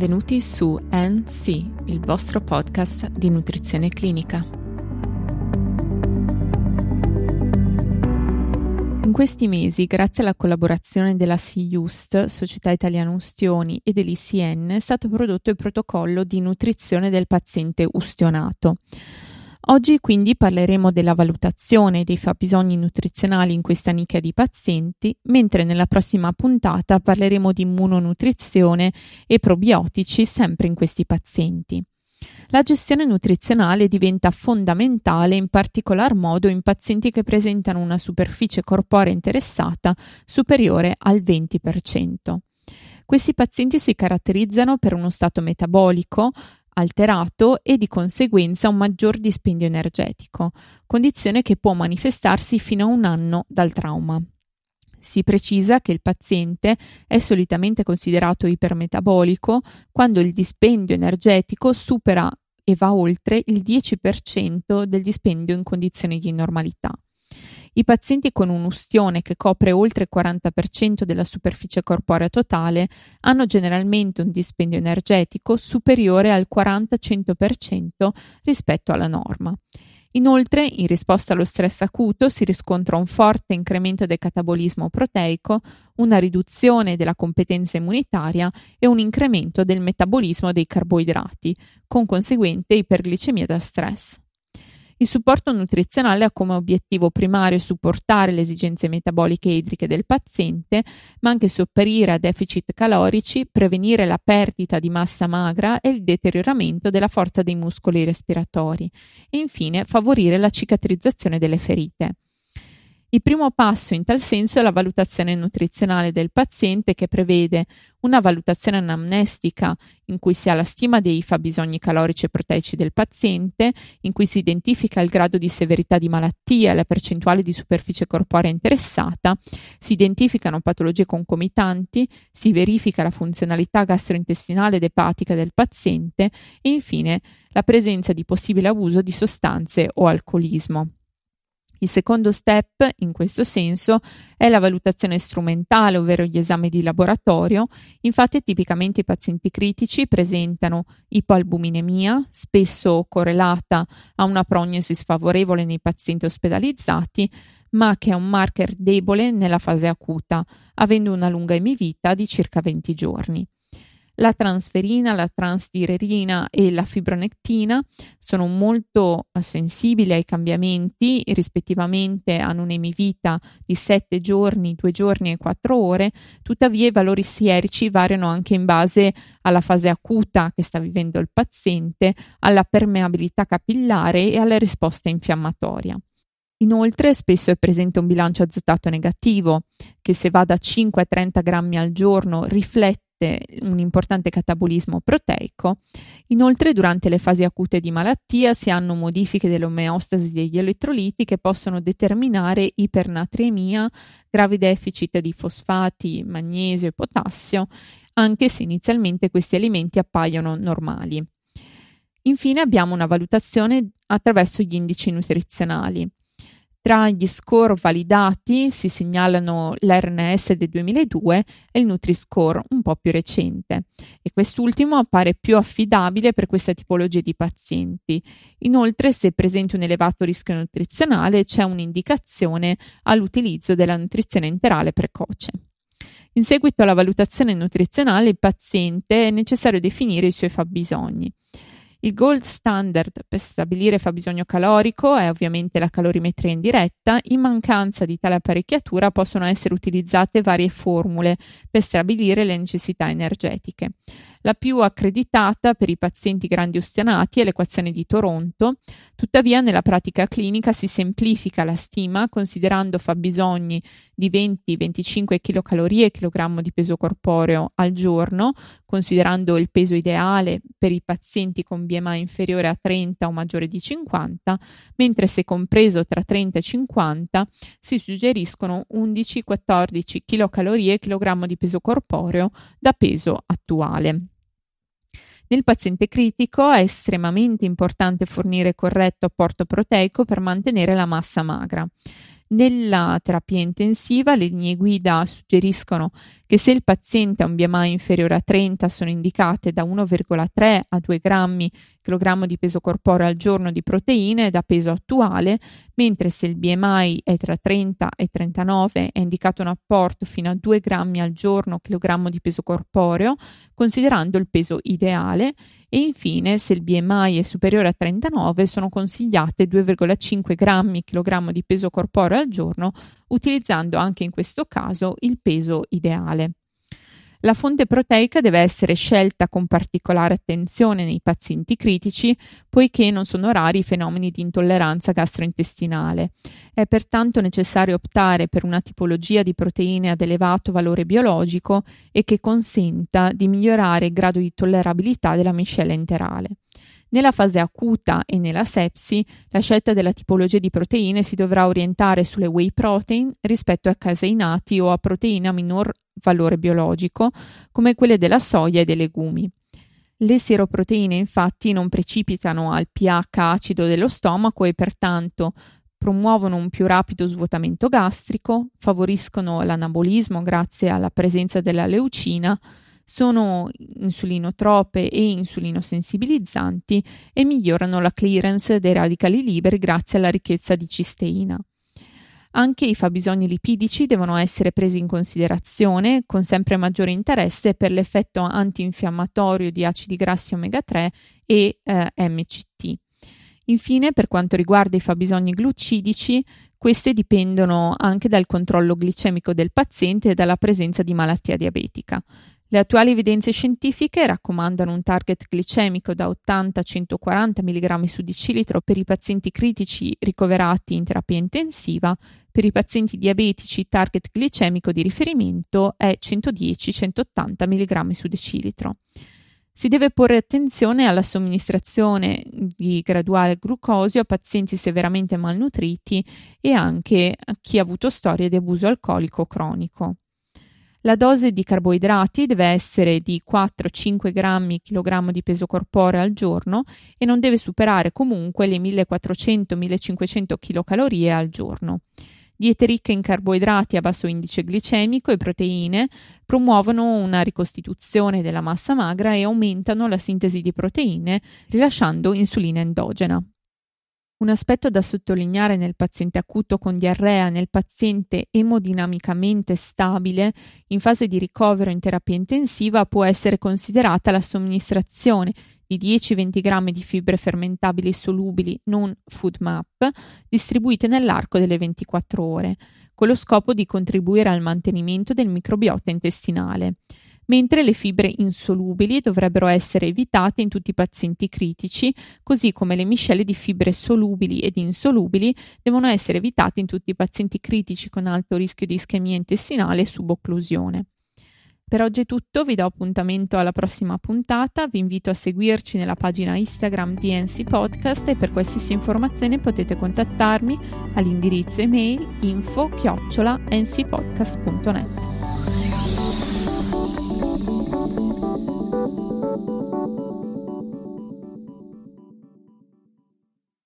Benvenuti su NC, il vostro podcast di nutrizione clinica. In questi mesi, grazie alla collaborazione della SIUST, Società Italiana Ustioni, e dell'ICN, è stato prodotto il protocollo di nutrizione del paziente ustionato. Oggi quindi parleremo della valutazione dei fabbisogni nutrizionali in questa nicchia di pazienti, mentre nella prossima puntata parleremo di immunonutrizione e probiotici sempre in questi pazienti. La gestione nutrizionale diventa fondamentale in particolar modo in pazienti che presentano una superficie corporea interessata superiore al 20%. Questi pazienti si caratterizzano per uno stato metabolico alterato e di conseguenza un maggior dispendio energetico, condizione che può manifestarsi fino a un anno dal trauma. Si precisa che il paziente è solitamente considerato ipermetabolico quando il dispendio energetico supera e va oltre il 10% del dispendio in condizioni di normalità. I pazienti con un'ustione che copre oltre il 40% della superficie corporea totale hanno generalmente un dispendio energetico superiore al 40-100% rispetto alla norma. Inoltre, in risposta allo stress acuto si riscontra un forte incremento del catabolismo proteico, una riduzione della competenza immunitaria e un incremento del metabolismo dei carboidrati, con conseguente iperglicemia da stress. Il supporto nutrizionale ha come obiettivo primario supportare le esigenze metaboliche e idriche del paziente, ma anche sopperire a deficit calorici, prevenire la perdita di massa magra e il deterioramento della forza dei muscoli respiratori e infine favorire la cicatrizzazione delle ferite. Il primo passo in tal senso è la valutazione nutrizionale del paziente che prevede una valutazione anamnestica in cui si ha la stima dei fabbisogni calorici e proteici del paziente, in cui si identifica il grado di severità di malattia e la percentuale di superficie corporea interessata, si identificano patologie concomitanti, si verifica la funzionalità gastrointestinale ed epatica del paziente e infine la presenza di possibile abuso di sostanze o alcolismo. Il secondo step, in questo senso, è la valutazione strumentale, ovvero gli esami di laboratorio. Infatti, tipicamente i pazienti critici presentano ipoalbuminemia, spesso correlata a una prognosi sfavorevole nei pazienti ospedalizzati, ma che è un marker debole nella fase acuta, avendo una lunga emivita di circa 20 giorni. La transferina, la transdirerina e la fibronectina sono molto eh, sensibili ai cambiamenti, rispettivamente hanno un'emivita di 7 giorni, 2 giorni e 4 ore, tuttavia i valori sierici variano anche in base alla fase acuta che sta vivendo il paziente, alla permeabilità capillare e alla risposta infiammatoria. Inoltre spesso è presente un bilancio azotato negativo che se va da 5 a 30 grammi al giorno riflette un importante catabolismo proteico. Inoltre, durante le fasi acute di malattia si hanno modifiche dell'omeostasi degli elettroliti che possono determinare ipernatremia, gravi deficit di fosfati, magnesio e potassio, anche se inizialmente questi alimenti appaiono normali. Infine abbiamo una valutazione attraverso gli indici nutrizionali. Tra gli score validati si segnalano l'RNS del 2002 e il Nutri-Score un po' più recente e quest'ultimo appare più affidabile per questa tipologia di pazienti. Inoltre, se è un elevato rischio nutrizionale, c'è un'indicazione all'utilizzo della nutrizione enterale precoce. In seguito alla valutazione nutrizionale, il paziente è necessario definire i suoi fabbisogni. Il gold standard per stabilire fabbisogno calorico è ovviamente la calorimetria indiretta. In mancanza di tale apparecchiatura possono essere utilizzate varie formule per stabilire le necessità energetiche. La più accreditata per i pazienti grandi ostinati è l'equazione di Toronto, tuttavia nella pratica clinica si semplifica la stima considerando fabbisogni di 20-25 kcal kg di peso corporeo al giorno, considerando il peso ideale per i pazienti con BMI inferiore a 30 o maggiore di 50, mentre se compreso tra 30 e 50 si suggeriscono 11-14 kcal kg di peso corporeo da peso attuale. Nel paziente critico è estremamente importante fornire corretto apporto proteico per mantenere la massa magra. Nella terapia intensiva le linee guida suggeriscono che se il paziente ha un BMI inferiore a 30 sono indicate da 1,3 a 2 grammi kg di peso corporeo al giorno di proteine da peso attuale, mentre se il BMI è tra 30 e 39 è indicato un apporto fino a 2 grammi al giorno kg di peso corporeo, considerando il peso ideale, e infine se il BMI è superiore a 39 sono consigliate 2,5 grammi kg di peso corporeo al giorno, utilizzando anche in questo caso il peso ideale. La fonte proteica deve essere scelta con particolare attenzione nei pazienti critici, poiché non sono rari i fenomeni di intolleranza gastrointestinale. È pertanto necessario optare per una tipologia di proteine ad elevato valore biologico e che consenta di migliorare il grado di tollerabilità della miscela enterale. Nella fase acuta e nella sepsi, la scelta della tipologia di proteine si dovrà orientare sulle whey protein rispetto a caseinati o a proteine a minor valore biologico, come quelle della soia e dei legumi. Le siroproteine infatti non precipitano al pH acido dello stomaco e pertanto promuovono un più rapido svuotamento gastrico, favoriscono l'anabolismo grazie alla presenza della leucina, sono insulinotrope e insulinosensibilizzanti e migliorano la clearance dei radicali liberi grazie alla ricchezza di cisteina. Anche i fabbisogni lipidici devono essere presi in considerazione con sempre maggiore interesse per l'effetto antinfiammatorio di acidi grassi omega 3 e eh, MCT. Infine, per quanto riguarda i fabbisogni glucidici, queste dipendono anche dal controllo glicemico del paziente e dalla presenza di malattia diabetica. Le attuali evidenze scientifiche raccomandano un target glicemico da 80 a 140 mg su decilitro per i pazienti critici ricoverati in terapia intensiva. Per i pazienti diabetici il target glicemico di riferimento è 110-180 mg su decilitro. Si deve porre attenzione alla somministrazione di graduale glucosio a pazienti severamente malnutriti e anche a chi ha avuto storie di abuso alcolico cronico. La dose di carboidrati deve essere di 4-5 grammi kg di peso corporeo al giorno e non deve superare comunque le 1400-1500 kcal al giorno. Diete ricche in carboidrati a basso indice glicemico e proteine promuovono una ricostituzione della massa magra e aumentano la sintesi di proteine, rilasciando insulina endogena. Un aspetto da sottolineare nel paziente acuto con diarrea, nel paziente emodinamicamente stabile in fase di ricovero in terapia intensiva può essere considerata la somministrazione di 10-20 grammi di fibre fermentabili solubili non food map distribuite nell'arco delle 24 ore, con lo scopo di contribuire al mantenimento del microbiota intestinale mentre le fibre insolubili dovrebbero essere evitate in tutti i pazienti critici, così come le miscele di fibre solubili ed insolubili devono essere evitate in tutti i pazienti critici con alto rischio di ischemia intestinale e subocclusione. Per oggi è tutto, vi do appuntamento alla prossima puntata, vi invito a seguirci nella pagina Instagram di NC Podcast e per qualsiasi informazione potete contattarmi all'indirizzo email info-ncpodcast.net.